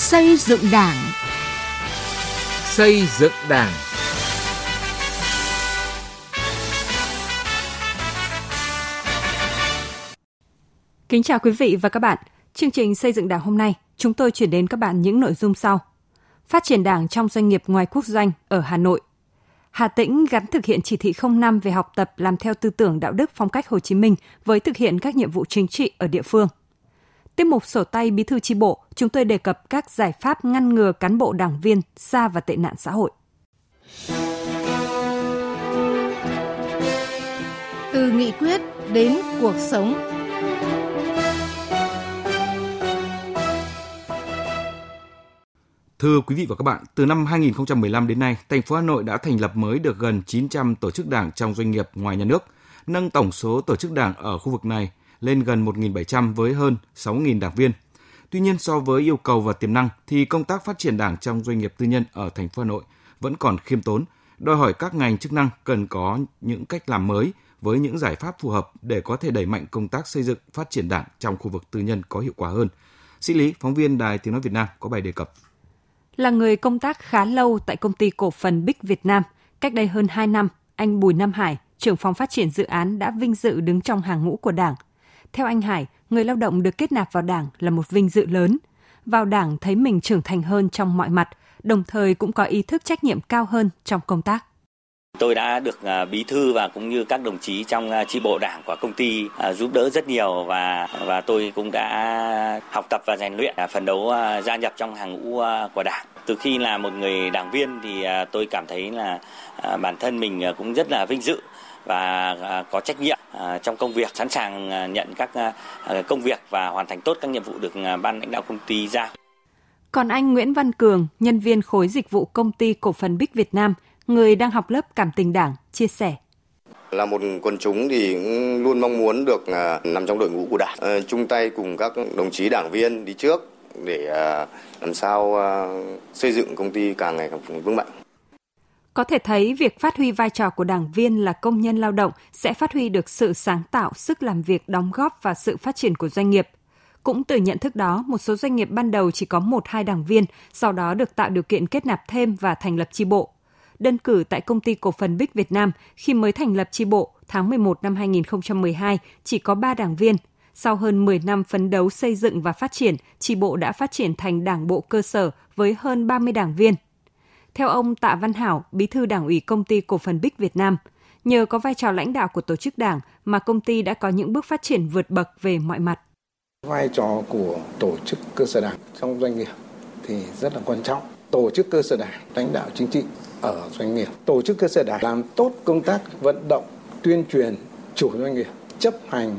Xây dựng Đảng. Xây dựng Đảng. Kính chào quý vị và các bạn. Chương trình xây dựng Đảng hôm nay, chúng tôi chuyển đến các bạn những nội dung sau. Phát triển Đảng trong doanh nghiệp ngoài quốc doanh ở Hà Nội. Hà Tĩnh gắn thực hiện chỉ thị 05 về học tập làm theo tư tưởng đạo đức phong cách Hồ Chí Minh với thực hiện các nhiệm vụ chính trị ở địa phương. Tiếp mục sổ tay bí thư chi bộ, chúng tôi đề cập các giải pháp ngăn ngừa cán bộ đảng viên xa vào tệ nạn xã hội. Từ nghị quyết đến cuộc sống. Thưa quý vị và các bạn, từ năm 2015 đến nay, thành phố Hà Nội đã thành lập mới được gần 900 tổ chức đảng trong doanh nghiệp ngoài nhà nước, nâng tổng số tổ chức đảng ở khu vực này lên gần 1.700 với hơn 6.000 đảng viên. Tuy nhiên, so với yêu cầu và tiềm năng thì công tác phát triển đảng trong doanh nghiệp tư nhân ở thành phố Hà Nội vẫn còn khiêm tốn, đòi hỏi các ngành chức năng cần có những cách làm mới với những giải pháp phù hợp để có thể đẩy mạnh công tác xây dựng phát triển đảng trong khu vực tư nhân có hiệu quả hơn. Sĩ Lý, phóng viên Đài Tiếng Nói Việt Nam có bài đề cập. Là người công tác khá lâu tại công ty cổ phần Bích Việt Nam, cách đây hơn 2 năm, anh Bùi Nam Hải, trưởng phòng phát triển dự án đã vinh dự đứng trong hàng ngũ của Đảng. Theo anh Hải, người lao động được kết nạp vào Đảng là một vinh dự lớn. Vào Đảng thấy mình trưởng thành hơn trong mọi mặt, đồng thời cũng có ý thức trách nhiệm cao hơn trong công tác. Tôi đã được à, bí thư và cũng như các đồng chí trong à, chi bộ đảng của công ty à, giúp đỡ rất nhiều và và tôi cũng đã học tập và rèn luyện phấn đấu gia nhập trong hàng ngũ của đảng. Từ khi là một người đảng viên thì tôi cảm thấy là bản thân mình cũng rất là vinh dự và có trách nhiệm trong công việc, sẵn sàng nhận các công việc và hoàn thành tốt các nhiệm vụ được ban lãnh đạo công ty giao. Còn anh Nguyễn Văn Cường, nhân viên khối dịch vụ công ty cổ phần Bích Việt Nam, người đang học lớp cảm tình đảng, chia sẻ. Là một quần chúng thì luôn mong muốn được à, nằm trong đội ngũ của đảng, ờ, chung tay cùng các đồng chí đảng viên đi trước để à, làm sao à, xây dựng công ty càng ngày càng vững mạnh. Có thể thấy việc phát huy vai trò của đảng viên là công nhân lao động sẽ phát huy được sự sáng tạo, sức làm việc đóng góp vào sự phát triển của doanh nghiệp. Cũng từ nhận thức đó, một số doanh nghiệp ban đầu chỉ có một hai đảng viên, sau đó được tạo điều kiện kết nạp thêm và thành lập chi bộ đơn cử tại công ty cổ phần Bích Việt Nam khi mới thành lập chi bộ tháng 11 năm 2012 chỉ có 3 đảng viên. Sau hơn 10 năm phấn đấu xây dựng và phát triển, chi bộ đã phát triển thành đảng bộ cơ sở với hơn 30 đảng viên. Theo ông Tạ Văn Hảo, bí thư đảng ủy công ty cổ phần Bích Việt Nam, nhờ có vai trò lãnh đạo của tổ chức đảng mà công ty đã có những bước phát triển vượt bậc về mọi mặt. Vai trò của tổ chức cơ sở đảng trong doanh nghiệp thì rất là quan trọng. Tổ chức cơ sở đảng, lãnh đạo chính trị ở doanh nghiệp. Tổ chức cơ sở đảng làm tốt công tác vận động, tuyên truyền chủ doanh nghiệp chấp hành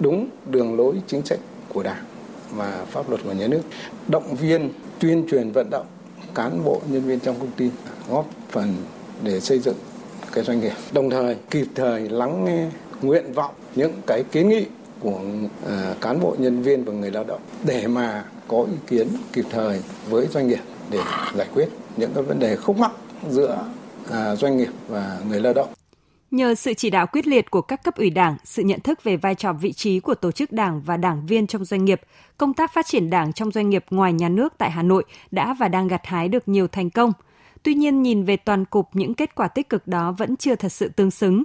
đúng đường lối chính sách của Đảng và pháp luật của nhà nước. Động viên, tuyên truyền vận động cán bộ nhân viên trong công ty góp phần để xây dựng cái doanh nghiệp. Đồng thời kịp thời lắng nghe nguyện vọng những cái kiến nghị của uh, cán bộ nhân viên và người lao động để mà có ý kiến kịp thời với doanh nghiệp để giải quyết những cái vấn đề khúc mắc giữa à, doanh nghiệp và người lao động. Nhờ sự chỉ đạo quyết liệt của các cấp ủy đảng, sự nhận thức về vai trò vị trí của tổ chức đảng và đảng viên trong doanh nghiệp, công tác phát triển đảng trong doanh nghiệp ngoài nhà nước tại Hà Nội đã và đang gặt hái được nhiều thành công. Tuy nhiên, nhìn về toàn cục những kết quả tích cực đó vẫn chưa thật sự tương xứng.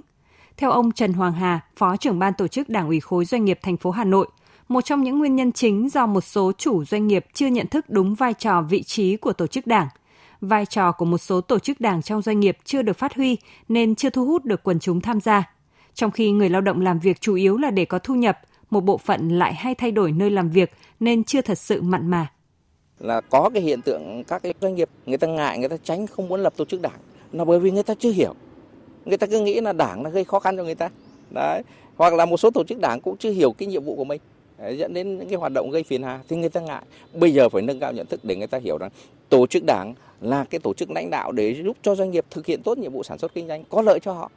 Theo ông Trần Hoàng Hà, Phó trưởng ban tổ chức Đảng ủy khối doanh nghiệp thành phố Hà Nội, một trong những nguyên nhân chính do một số chủ doanh nghiệp chưa nhận thức đúng vai trò vị trí của tổ chức đảng – vai trò của một số tổ chức đảng trong doanh nghiệp chưa được phát huy nên chưa thu hút được quần chúng tham gia. Trong khi người lao động làm việc chủ yếu là để có thu nhập, một bộ phận lại hay thay đổi nơi làm việc nên chưa thật sự mặn mà. Là có cái hiện tượng các cái doanh nghiệp người ta ngại, người ta tránh không muốn lập tổ chức đảng là bởi vì người ta chưa hiểu. Người ta cứ nghĩ là đảng là gây khó khăn cho người ta. Đấy. Hoặc là một số tổ chức đảng cũng chưa hiểu cái nhiệm vụ của mình dẫn đến những cái hoạt động gây phiền hà thì người ta ngại. Bây giờ phải nâng cao nhận thức để người ta hiểu rằng tổ chức đảng là cái tổ chức lãnh đạo để giúp cho doanh nghiệp thực hiện tốt nhiệm vụ sản xuất kinh doanh có lợi cho họ.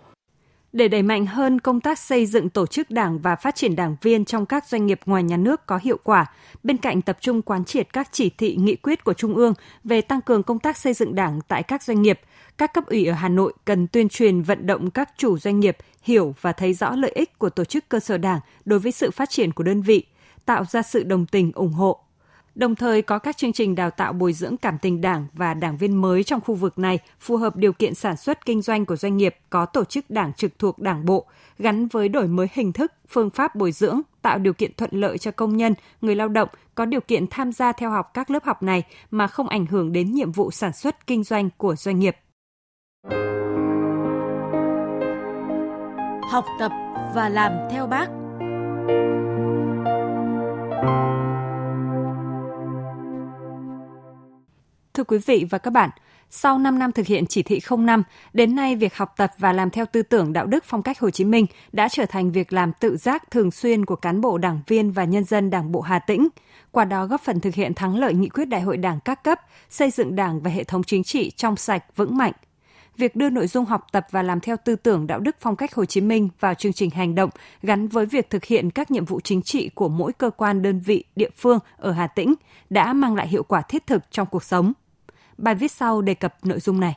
Để đẩy mạnh hơn công tác xây dựng tổ chức đảng và phát triển đảng viên trong các doanh nghiệp ngoài nhà nước có hiệu quả, bên cạnh tập trung quán triệt các chỉ thị nghị quyết của Trung ương về tăng cường công tác xây dựng đảng tại các doanh nghiệp, các cấp ủy ở Hà Nội cần tuyên truyền vận động các chủ doanh nghiệp hiểu và thấy rõ lợi ích của tổ chức cơ sở đảng đối với sự phát triển của đơn vị, tạo ra sự đồng tình ủng hộ đồng thời có các chương trình đào tạo bồi dưỡng cảm tình đảng và đảng viên mới trong khu vực này phù hợp điều kiện sản xuất kinh doanh của doanh nghiệp có tổ chức đảng trực thuộc đảng bộ, gắn với đổi mới hình thức, phương pháp bồi dưỡng, tạo điều kiện thuận lợi cho công nhân, người lao động có điều kiện tham gia theo học các lớp học này mà không ảnh hưởng đến nhiệm vụ sản xuất kinh doanh của doanh nghiệp. Học tập và làm theo bác. Quý vị và các bạn, sau 5 năm thực hiện chỉ thị 05, đến nay việc học tập và làm theo tư tưởng đạo đức phong cách Hồ Chí Minh đã trở thành việc làm tự giác thường xuyên của cán bộ đảng viên và nhân dân Đảng bộ Hà Tĩnh, qua đó góp phần thực hiện thắng lợi nghị quyết đại hội đảng các cấp, xây dựng đảng và hệ thống chính trị trong sạch, vững mạnh. Việc đưa nội dung học tập và làm theo tư tưởng đạo đức phong cách Hồ Chí Minh vào chương trình hành động gắn với việc thực hiện các nhiệm vụ chính trị của mỗi cơ quan đơn vị địa phương ở Hà Tĩnh đã mang lại hiệu quả thiết thực trong cuộc sống. Bài viết sau đề cập nội dung này.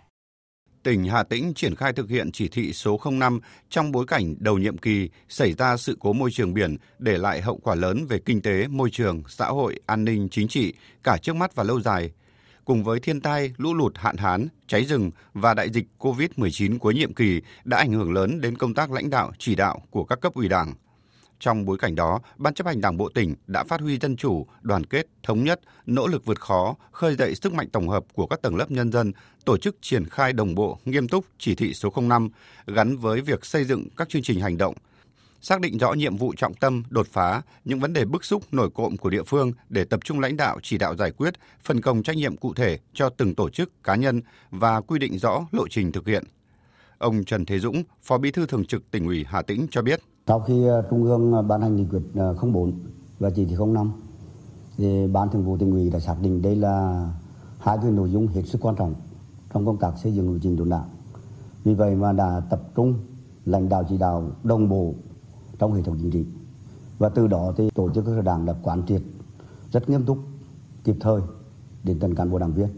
Tỉnh Hà Tĩnh triển khai thực hiện chỉ thị số 05 trong bối cảnh đầu nhiệm kỳ xảy ra sự cố môi trường biển để lại hậu quả lớn về kinh tế, môi trường, xã hội, an ninh, chính trị, cả trước mắt và lâu dài. Cùng với thiên tai, lũ lụt, hạn hán, cháy rừng và đại dịch COVID-19 cuối nhiệm kỳ đã ảnh hưởng lớn đến công tác lãnh đạo, chỉ đạo của các cấp ủy đảng – trong bối cảnh đó, Ban chấp hành Đảng bộ tỉnh đã phát huy dân chủ, đoàn kết, thống nhất, nỗ lực vượt khó, khơi dậy sức mạnh tổng hợp của các tầng lớp nhân dân, tổ chức triển khai đồng bộ, nghiêm túc chỉ thị số 05 gắn với việc xây dựng các chương trình hành động, xác định rõ nhiệm vụ trọng tâm, đột phá, những vấn đề bức xúc nổi cộm của địa phương để tập trung lãnh đạo chỉ đạo giải quyết, phân công trách nhiệm cụ thể cho từng tổ chức, cá nhân và quy định rõ lộ trình thực hiện. Ông Trần Thế Dũng, Phó Bí thư Thường trực tỉnh ủy Hà Tĩnh cho biết. Sau khi ờ, Trung ương ờ, ban hành nghị quyết ờ, 04 và chỉ thị 05 thì Ban Thường vụ tỉnh ủy đã xác định đây là hai cái nội dung hết sức quan trọng trong công tác xây dựng nội trình đốn đảng. Vì vậy mà đã tập trung lãnh đạo chỉ đạo đồng bộ trong hệ thống chính trị. Và từ đó thì tổ chức các đảng đã quán triệt rất nghiêm túc, kịp thời đến từng cán bộ đảng viên.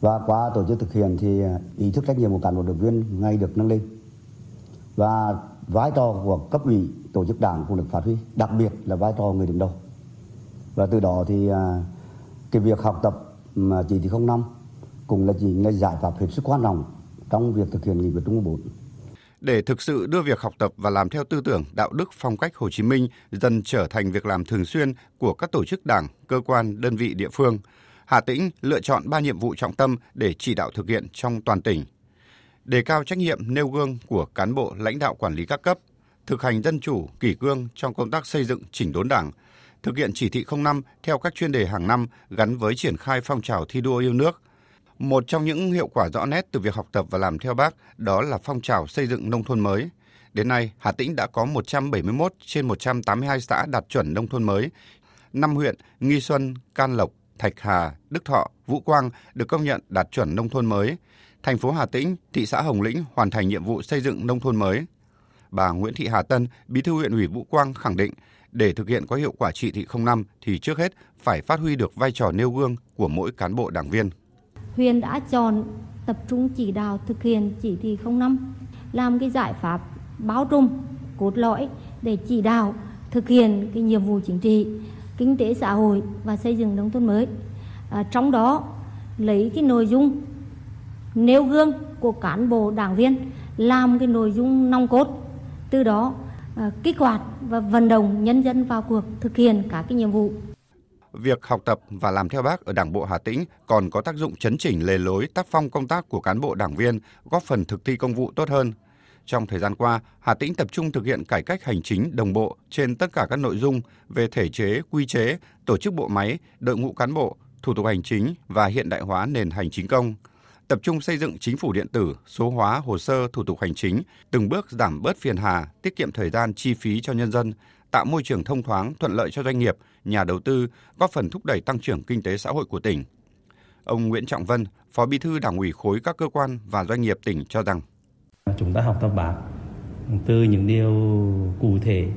Và qua tổ chức thực hiện thì ý thức trách nhiệm của cán bộ đảng viên ngay được nâng lên. Và vai trò của cấp ủy tổ chức đảng cũng được phát huy đặc biệt là vai trò người đứng đầu và từ đó thì à, cái việc học tập mà chỉ thị 05 cũng là chỉ là giải pháp hết sức quan trọng trong việc thực hiện nghị quyết Trung ương 4. Để thực sự đưa việc học tập và làm theo tư tưởng đạo đức phong cách Hồ Chí Minh dần trở thành việc làm thường xuyên của các tổ chức đảng, cơ quan, đơn vị địa phương, Hà Tĩnh lựa chọn ba nhiệm vụ trọng tâm để chỉ đạo thực hiện trong toàn tỉnh – đề cao trách nhiệm nêu gương của cán bộ lãnh đạo quản lý các cấp, thực hành dân chủ, kỷ cương trong công tác xây dựng chỉnh đốn đảng, thực hiện chỉ thị 05 theo các chuyên đề hàng năm gắn với triển khai phong trào thi đua yêu nước. Một trong những hiệu quả rõ nét từ việc học tập và làm theo bác đó là phong trào xây dựng nông thôn mới. Đến nay, Hà Tĩnh đã có 171 trên 182 xã đạt chuẩn nông thôn mới. Năm huyện Nghi Xuân, Can Lộc, Thạch Hà, Đức Thọ, Vũ Quang được công nhận đạt chuẩn nông thôn mới – thành phố Hà Tĩnh, thị xã Hồng Lĩnh hoàn thành nhiệm vụ xây dựng nông thôn mới. Bà Nguyễn Thị Hà Tân, Bí thư huyện ủy Vũ Quang khẳng định, để thực hiện có hiệu quả chỉ thị 05 thì trước hết phải phát huy được vai trò nêu gương của mỗi cán bộ đảng viên. Huyện đã chọn tập trung chỉ đạo thực hiện chỉ thị 05 làm cái giải pháp báo trùm cốt lõi để chỉ đạo thực hiện cái nhiệm vụ chính trị, kinh tế xã hội và xây dựng nông thôn mới. À, trong đó lấy cái nội dung nêu gương của cán bộ đảng viên làm cái nội dung nòng cốt từ đó uh, kích hoạt và vận động nhân dân vào cuộc thực hiện các cái nhiệm vụ Việc học tập và làm theo bác ở Đảng bộ Hà Tĩnh còn có tác dụng chấn chỉnh lề lối tác phong công tác của cán bộ đảng viên, góp phần thực thi công vụ tốt hơn. Trong thời gian qua, Hà Tĩnh tập trung thực hiện cải cách hành chính đồng bộ trên tất cả các nội dung về thể chế, quy chế, tổ chức bộ máy, đội ngũ cán bộ, thủ tục hành chính và hiện đại hóa nền hành chính công – tập trung xây dựng chính phủ điện tử, số hóa hồ sơ thủ tục hành chính, từng bước giảm bớt phiền hà, tiết kiệm thời gian chi phí cho nhân dân, tạo môi trường thông thoáng, thuận lợi cho doanh nghiệp, nhà đầu tư, góp phần thúc đẩy tăng trưởng kinh tế xã hội của tỉnh. Ông Nguyễn Trọng Vân, Phó Bí thư Đảng ủy khối các cơ quan và doanh nghiệp tỉnh cho rằng chúng ta học tập bác từ những điều cụ thể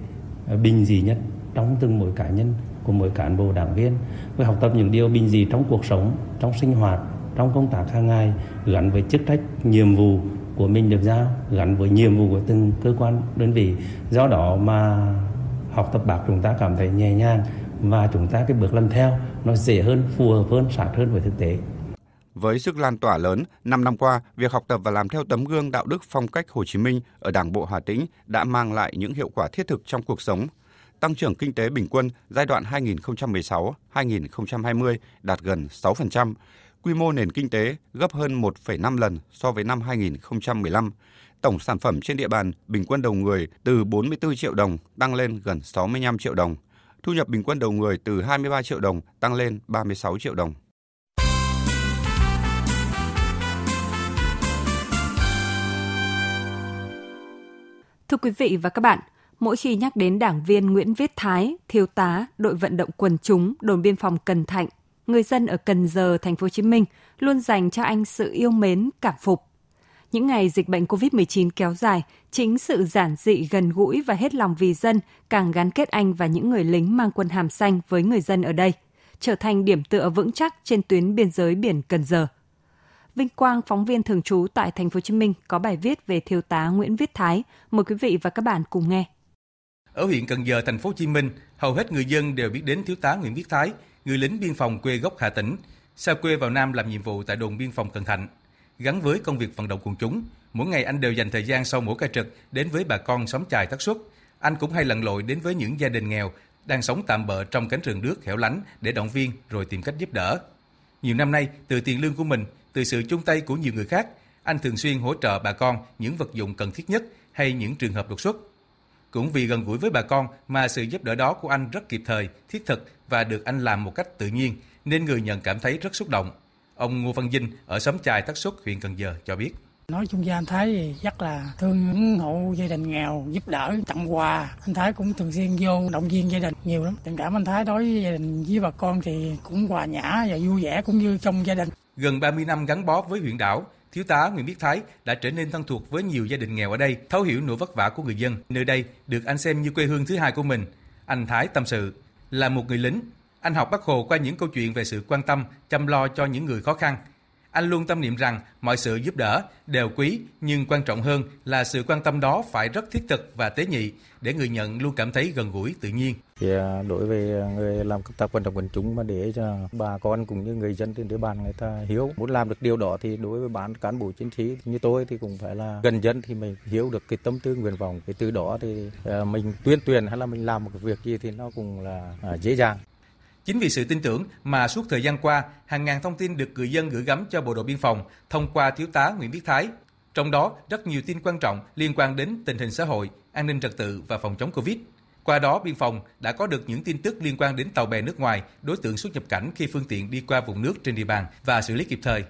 bình dị nhất trong từng mỗi cá nhân của mỗi cán bộ đảng viên, với học tập những điều bình dị trong cuộc sống, trong sinh hoạt, trong công tác hàng ngày gắn với chức trách nhiệm vụ của mình được giao gắn với nhiệm vụ của từng cơ quan đơn vị do đó mà học tập bác chúng ta cảm thấy nhẹ nhàng và chúng ta cái bước lần theo nó dễ hơn, phù hợp hơn, sát hơn với thực tế. Với sức lan tỏa lớn, 5 năm qua, việc học tập và làm theo tấm gương đạo đức phong cách Hồ Chí Minh ở Đảng bộ Hà Tĩnh đã mang lại những hiệu quả thiết thực trong cuộc sống. Tăng trưởng kinh tế bình quân giai đoạn 2016-2020 đạt gần 6%, quy mô nền kinh tế gấp hơn 1,5 lần so với năm 2015. Tổng sản phẩm trên địa bàn bình quân đầu người từ 44 triệu đồng tăng lên gần 65 triệu đồng. Thu nhập bình quân đầu người từ 23 triệu đồng tăng lên 36 triệu đồng. Thưa quý vị và các bạn, mỗi khi nhắc đến đảng viên Nguyễn Viết Thái, thiếu tá đội vận động quần chúng đồn biên phòng Cần Thạnh, người dân ở Cần Giờ, thành phố Hồ Chí Minh luôn dành cho anh sự yêu mến, cảm phục. Những ngày dịch bệnh COVID-19 kéo dài, chính sự giản dị, gần gũi và hết lòng vì dân càng gắn kết anh và những người lính mang quân hàm xanh với người dân ở đây, trở thành điểm tựa vững chắc trên tuyến biên giới biển Cần Giờ. Vinh Quang, phóng viên thường trú tại thành phố Hồ Chí Minh có bài viết về thiếu tá Nguyễn Viết Thái. Mời quý vị và các bạn cùng nghe. Ở huyện Cần Giờ, thành phố Hồ Chí Minh, hầu hết người dân đều biết đến thiếu tá Nguyễn Viết Thái, người lính biên phòng quê gốc Hà Tĩnh, xa quê vào Nam làm nhiệm vụ tại đồn biên phòng Cần Thạnh. Gắn với công việc vận động quần chúng, mỗi ngày anh đều dành thời gian sau mỗi ca trực đến với bà con xóm chài tác xuất. Anh cũng hay lặn lội đến với những gia đình nghèo đang sống tạm bợ trong cánh rừng nước hẻo lánh để động viên rồi tìm cách giúp đỡ. Nhiều năm nay, từ tiền lương của mình, từ sự chung tay của nhiều người khác, anh thường xuyên hỗ trợ bà con những vật dụng cần thiết nhất hay những trường hợp đột xuất. Cũng vì gần gũi với bà con mà sự giúp đỡ đó của anh rất kịp thời, thiết thực và được anh làm một cách tự nhiên, nên người nhận cảm thấy rất xúc động. Ông Ngô Văn Vinh ở xóm Chài Thất Xuất, huyện Cần Giờ cho biết. Nói chung gia anh Thái rất là thương những hộ gia đình nghèo, giúp đỡ, tặng quà. Anh Thái cũng thường xuyên vô động viên gia đình nhiều lắm. Tình cảm anh Thái đối với gia đình với bà con thì cũng hòa nhã và vui vẻ cũng như trong gia đình. Gần 30 năm gắn bó với huyện đảo, Thiếu tá Nguyễn Viết Thái đã trở nên thân thuộc với nhiều gia đình nghèo ở đây, thấu hiểu nỗi vất vả của người dân. Nơi đây được anh xem như quê hương thứ hai của mình. Anh Thái tâm sự, là một người lính, anh học Bác Hồ qua những câu chuyện về sự quan tâm, chăm lo cho những người khó khăn. Anh luôn tâm niệm rằng mọi sự giúp đỡ đều quý, nhưng quan trọng hơn là sự quan tâm đó phải rất thiết thực và tế nhị để người nhận luôn cảm thấy gần gũi tự nhiên. Thì à, đối với người làm công tác vận động quần chúng mà để cho bà con cũng như người dân trên địa bàn người ta hiểu muốn làm được điều đó thì đối với bán cán bộ chiến sĩ như tôi thì cũng phải là gần dân thì mình hiểu được cái tâm tư nguyện vọng cái từ đó thì à, mình tuyên truyền hay là mình làm một cái việc gì thì nó cũng là à, dễ dàng Chính vì sự tin tưởng mà suốt thời gian qua, hàng ngàn thông tin được người dân gửi gắm cho bộ đội biên phòng thông qua thiếu tá Nguyễn Viết Thái. Trong đó, rất nhiều tin quan trọng liên quan đến tình hình xã hội, an ninh trật tự và phòng chống Covid. Qua đó, biên phòng đã có được những tin tức liên quan đến tàu bè nước ngoài, đối tượng xuất nhập cảnh khi phương tiện đi qua vùng nước trên địa bàn và xử lý kịp thời.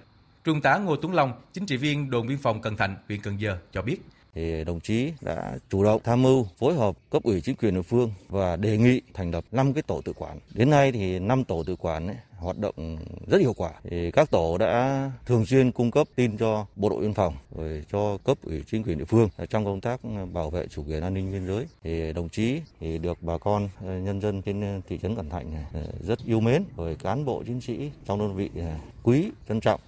Trung tá Ngô Tuấn Long, chính trị viên đồn biên phòng Cần Thạnh, huyện Cần Giờ cho biết thì đồng chí đã chủ động tham mưu phối hợp cấp ủy chính quyền địa phương và đề nghị thành lập 5 cái tổ tự quản. Đến nay thì 5 tổ tự quản ấy, hoạt động rất hiệu quả. Thì các tổ đã thường xuyên cung cấp tin cho bộ đội biên phòng rồi cho cấp ủy chính quyền địa phương trong công tác bảo vệ chủ quyền an ninh biên giới. Thì đồng chí thì được bà con ờ, nhân dân trên ờ, thị trấn Cẩm Thạnh ờ, rất yêu mến rồi cán bộ chiến sĩ trong đơn vị quý trân trọng.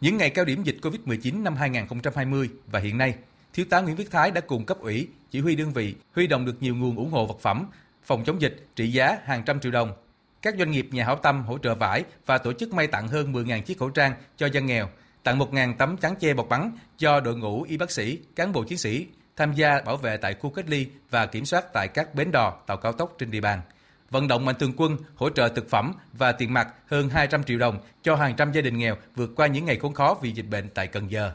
Những ngày cao điểm dịch Covid-19 năm 2020 và hiện nay, Thiếu tá Nguyễn Viết Thái đã cùng cấp ủy, chỉ huy đơn vị huy động được nhiều nguồn ủng hộ vật phẩm, phòng chống dịch trị giá hàng trăm triệu đồng. Các doanh nghiệp nhà hảo tâm hỗ trợ vải và tổ chức may tặng hơn 10.000 chiếc khẩu trang cho dân nghèo, tặng 1.000 tấm chắn che bọc bắn cho đội ngũ y bác sĩ, cán bộ chiến sĩ tham gia bảo vệ tại khu cách ly và kiểm soát tại các bến đò, tàu cao tốc trên địa bàn. Vận động mạnh thường quân hỗ trợ thực phẩm và tiền mặt hơn 200 triệu đồng cho hàng trăm gia đình nghèo vượt qua những ngày khốn khó vì dịch bệnh tại Cần Giờ.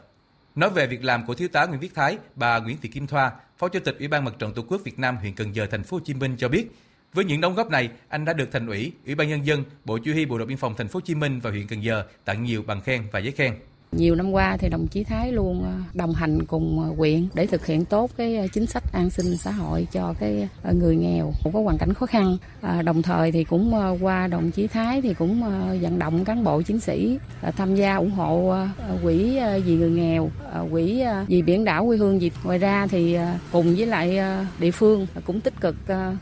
Nói về việc làm của thiếu tá Nguyễn Viết Thái, bà Nguyễn Thị Kim Thoa, Phó Chủ tịch Ủy ban Mặt trận Tổ quốc Việt Nam huyện Cần Giờ, thành phố Hồ Chí Minh cho biết, với những đóng góp này, anh đã được thành ủy, Ủy ban nhân dân, Bộ Chỉ huy Bộ đội biên phòng thành phố Hồ Chí Minh và huyện Cần Giờ tặng nhiều bằng khen và giấy khen. Nhiều năm qua thì đồng chí Thái luôn ờ, đồng hành cùng quyện huyện để thực hiện tốt cái ờ, chính sách an sinh xã hội cho cái người nghèo có hoàn cảnh khó khăn. Đồng thời thì cũng qua đồng chí Thái thì cũng vận động cán bộ chiến sĩ tham gia ủng hộ quỹ vì người nghèo, quỹ vì biển đảo quê hương gì. Ngoài ra thì cùng với lại địa phương cũng tích cực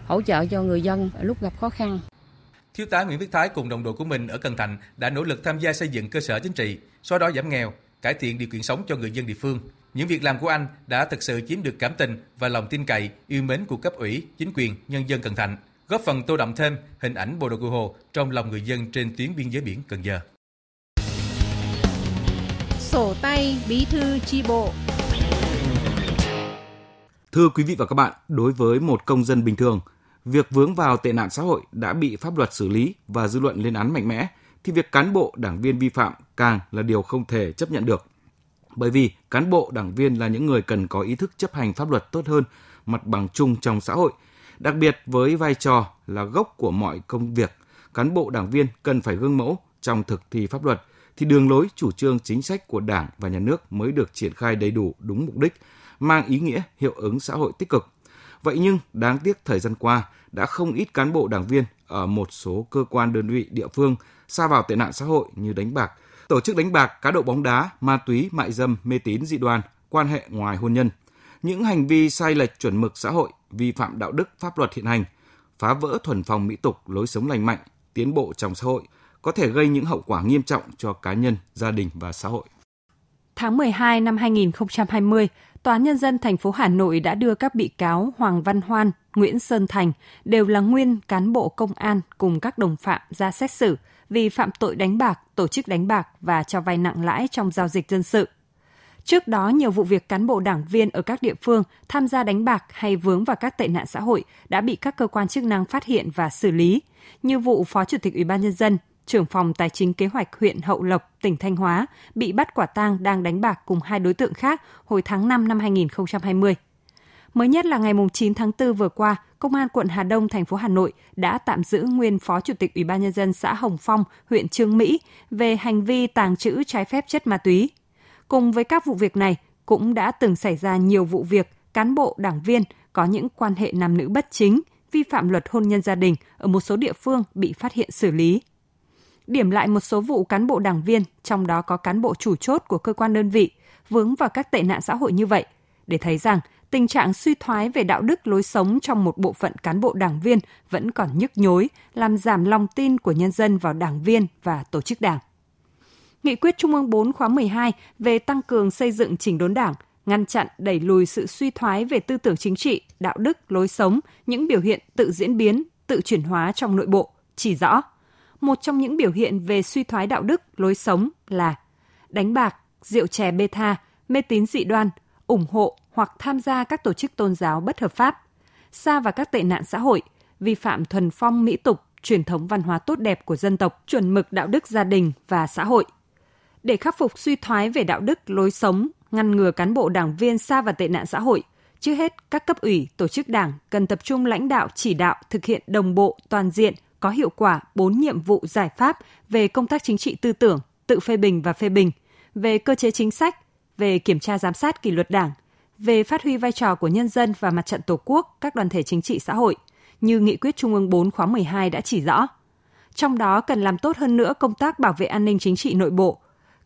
hỗ trợ cho người dân lúc gặp khó khăn. Thiếu tá Nguyễn Viết Thái cùng đồng đội của mình ở Cần Thạnh đã nỗ lực tham gia xây dựng cơ sở chính trị, xóa đói giảm nghèo, cải thiện điều kiện sống cho người dân địa phương. Những việc làm của anh đã thực sự chiếm được cảm tình và lòng tin cậy, yêu mến của cấp ủy, chính quyền, nhân dân Cần Thạnh. góp phần tô đậm thêm hình ảnh bộ đội cụ Hồ trong lòng người dân trên tuyến biên giới biển Cần Giờ. Sổ tay bí thư chi bộ Thưa quý vị và các bạn, đối với một công dân bình thường, việc vướng vào tệ nạn xã hội đã bị pháp luật xử lý và dư luận lên án mạnh mẽ, thì việc cán bộ, đảng viên vi phạm càng là điều không thể chấp nhận được. Bởi vì cán bộ, đảng viên là những người cần có ý thức chấp hành pháp luật tốt hơn, mặt bằng chung trong xã hội. Đặc biệt với vai trò là gốc của mọi công việc, cán bộ, đảng viên cần phải gương mẫu trong thực thi pháp luật, thì đường lối chủ trương chính sách của Đảng và Nhà nước mới được triển khai đầy đủ đúng mục đích, mang ý nghĩa hiệu ứng xã hội tích cực. Vậy nhưng đáng tiếc thời gian qua đã không ít cán bộ đảng viên ở một số cơ quan đơn vị địa phương xa vào tệ nạn xã hội như đánh bạc, tổ chức đánh bạc, cá độ bóng đá, ma túy, mại dâm, mê tín dị đoan, quan hệ ngoài hôn nhân. Những hành vi sai lệch chuẩn mực xã hội, vi phạm đạo đức pháp luật hiện hành, phá vỡ thuần phong mỹ tục, lối sống lành mạnh, tiến bộ trong xã hội có thể gây những hậu quả nghiêm trọng cho cá nhân, gia đình và xã hội. Tháng 12 năm 2020, Tòa án Nhân dân thành phố Hà Nội đã đưa các bị cáo Hoàng Văn Hoan, Nguyễn Sơn Thành đều là nguyên cán bộ công an cùng các đồng phạm ra xét xử vì phạm tội đánh bạc, tổ chức đánh bạc và cho vay nặng lãi trong giao dịch dân sự. Trước đó, nhiều vụ việc cán bộ đảng viên ở các địa phương tham gia đánh bạc hay vướng vào các tệ nạn xã hội đã bị các cơ quan chức năng phát hiện và xử lý, như vụ Phó Chủ tịch Ủy ban nhân dân, trưởng phòng tài chính kế hoạch huyện Hậu Lộc, tỉnh Thanh Hóa, bị bắt quả tang đang đánh bạc cùng hai đối tượng khác hồi tháng 5 năm 2020. Mới nhất là ngày 9 tháng 4 vừa qua, Công an quận Hà Đông, thành phố Hà Nội đã tạm giữ nguyên Phó Chủ tịch Ủy ban nhân dân xã Hồng Phong, huyện Trương Mỹ về hành vi tàng trữ trái phép chất ma túy. Cùng với các vụ việc này, cũng đã từng xảy ra nhiều vụ việc cán bộ, đảng viên có những quan hệ nam nữ bất chính, vi phạm luật hôn nhân gia đình ở một số địa phương bị phát hiện xử lý điểm lại một số vụ cán bộ đảng viên, trong đó có cán bộ chủ chốt của cơ quan đơn vị, vướng vào các tệ nạn xã hội như vậy, để thấy rằng tình trạng suy thoái về đạo đức lối sống trong một bộ phận cán bộ đảng viên vẫn còn nhức nhối, làm giảm lòng tin của nhân dân vào đảng viên và tổ chức đảng. Nghị quyết Trung ương 4 khóa 12 về tăng cường xây dựng chỉnh đốn đảng, ngăn chặn đẩy lùi sự suy thoái về tư tưởng chính trị, đạo đức, lối sống, những biểu hiện tự diễn biến, tự chuyển hóa trong nội bộ, chỉ rõ – một trong những biểu hiện về suy thoái đạo đức, lối sống là đánh bạc, rượu chè bê tha, mê tín dị đoan, ủng hộ hoặc tham gia các tổ chức tôn giáo bất hợp pháp, xa vào các tệ nạn xã hội, vi phạm thuần phong mỹ tục, truyền thống văn hóa tốt đẹp của dân tộc, chuẩn mực đạo đức gia đình và xã hội. Để khắc phục suy thoái về đạo đức, lối sống, ngăn ngừa cán bộ đảng viên xa vào tệ nạn xã hội, trước hết các cấp ủy, tổ chức đảng cần tập trung lãnh đạo chỉ đạo thực hiện đồng bộ, toàn diện – có hiệu quả 4 nhiệm vụ giải pháp về công tác chính trị tư tưởng, tự phê bình và phê bình, về cơ chế chính sách, về kiểm tra giám sát kỷ luật đảng, về phát huy vai trò của nhân dân và mặt trận Tổ quốc, các đoàn thể chính trị xã hội, như nghị quyết Trung ương 4 khóa 12 đã chỉ rõ. Trong đó cần làm tốt hơn nữa công tác bảo vệ an ninh chính trị nội bộ.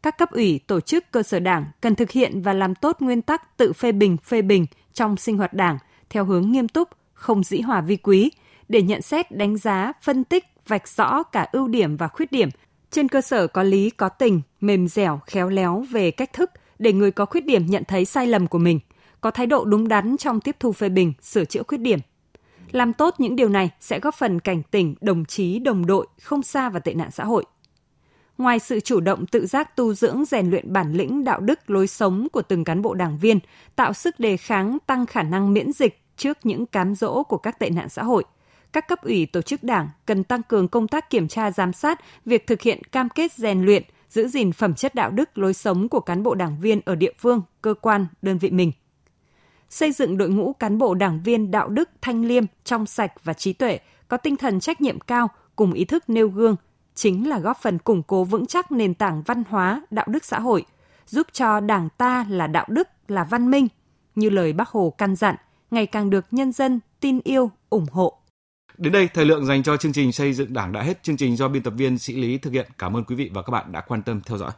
Các cấp ủy, tổ chức, cơ sở đảng cần thực hiện và làm tốt nguyên tắc tự phê bình, phê bình trong sinh hoạt đảng theo hướng nghiêm túc, không dĩ hòa vi quý, để nhận xét, đánh giá, phân tích, vạch rõ cả ưu điểm và khuyết điểm, trên cơ sở có lý có tình, mềm dẻo, khéo léo về cách thức để người có khuyết điểm nhận thấy sai lầm của mình, có thái độ đúng đắn trong tiếp thu phê bình, sửa chữa khuyết điểm. Làm tốt những điều này sẽ góp phần cảnh tỉnh đồng chí, đồng đội không xa vào tệ nạn xã hội. Ngoài sự chủ động tự giác tu dưỡng rèn luyện bản lĩnh đạo đức lối sống của từng cán bộ đảng viên, tạo sức đề kháng tăng khả năng miễn dịch trước những cám dỗ của các tệ nạn xã hội – các cấp ủy tổ chức đảng cần tăng cường công tác kiểm tra giám sát việc thực hiện cam kết rèn luyện, giữ gìn phẩm chất đạo đức lối sống của cán bộ đảng viên ở địa phương, cơ quan, đơn vị mình. Xây dựng đội ngũ cán bộ đảng viên đạo đức thanh liêm, trong sạch và trí tuệ, có tinh thần trách nhiệm cao cùng ý thức nêu gương, chính là góp phần củng cố vững chắc nền tảng văn hóa, đạo đức xã hội, giúp cho Đảng ta là đạo đức, là văn minh, như lời Bác Hồ căn dặn, ngày càng được nhân dân tin yêu, ủng hộ. Đến đây, thời lượng dành cho chương trình xây dựng đảng đã hết. Chương trình do biên tập viên Sĩ Lý thực hiện. Cảm ơn quý vị và các bạn đã quan tâm theo dõi.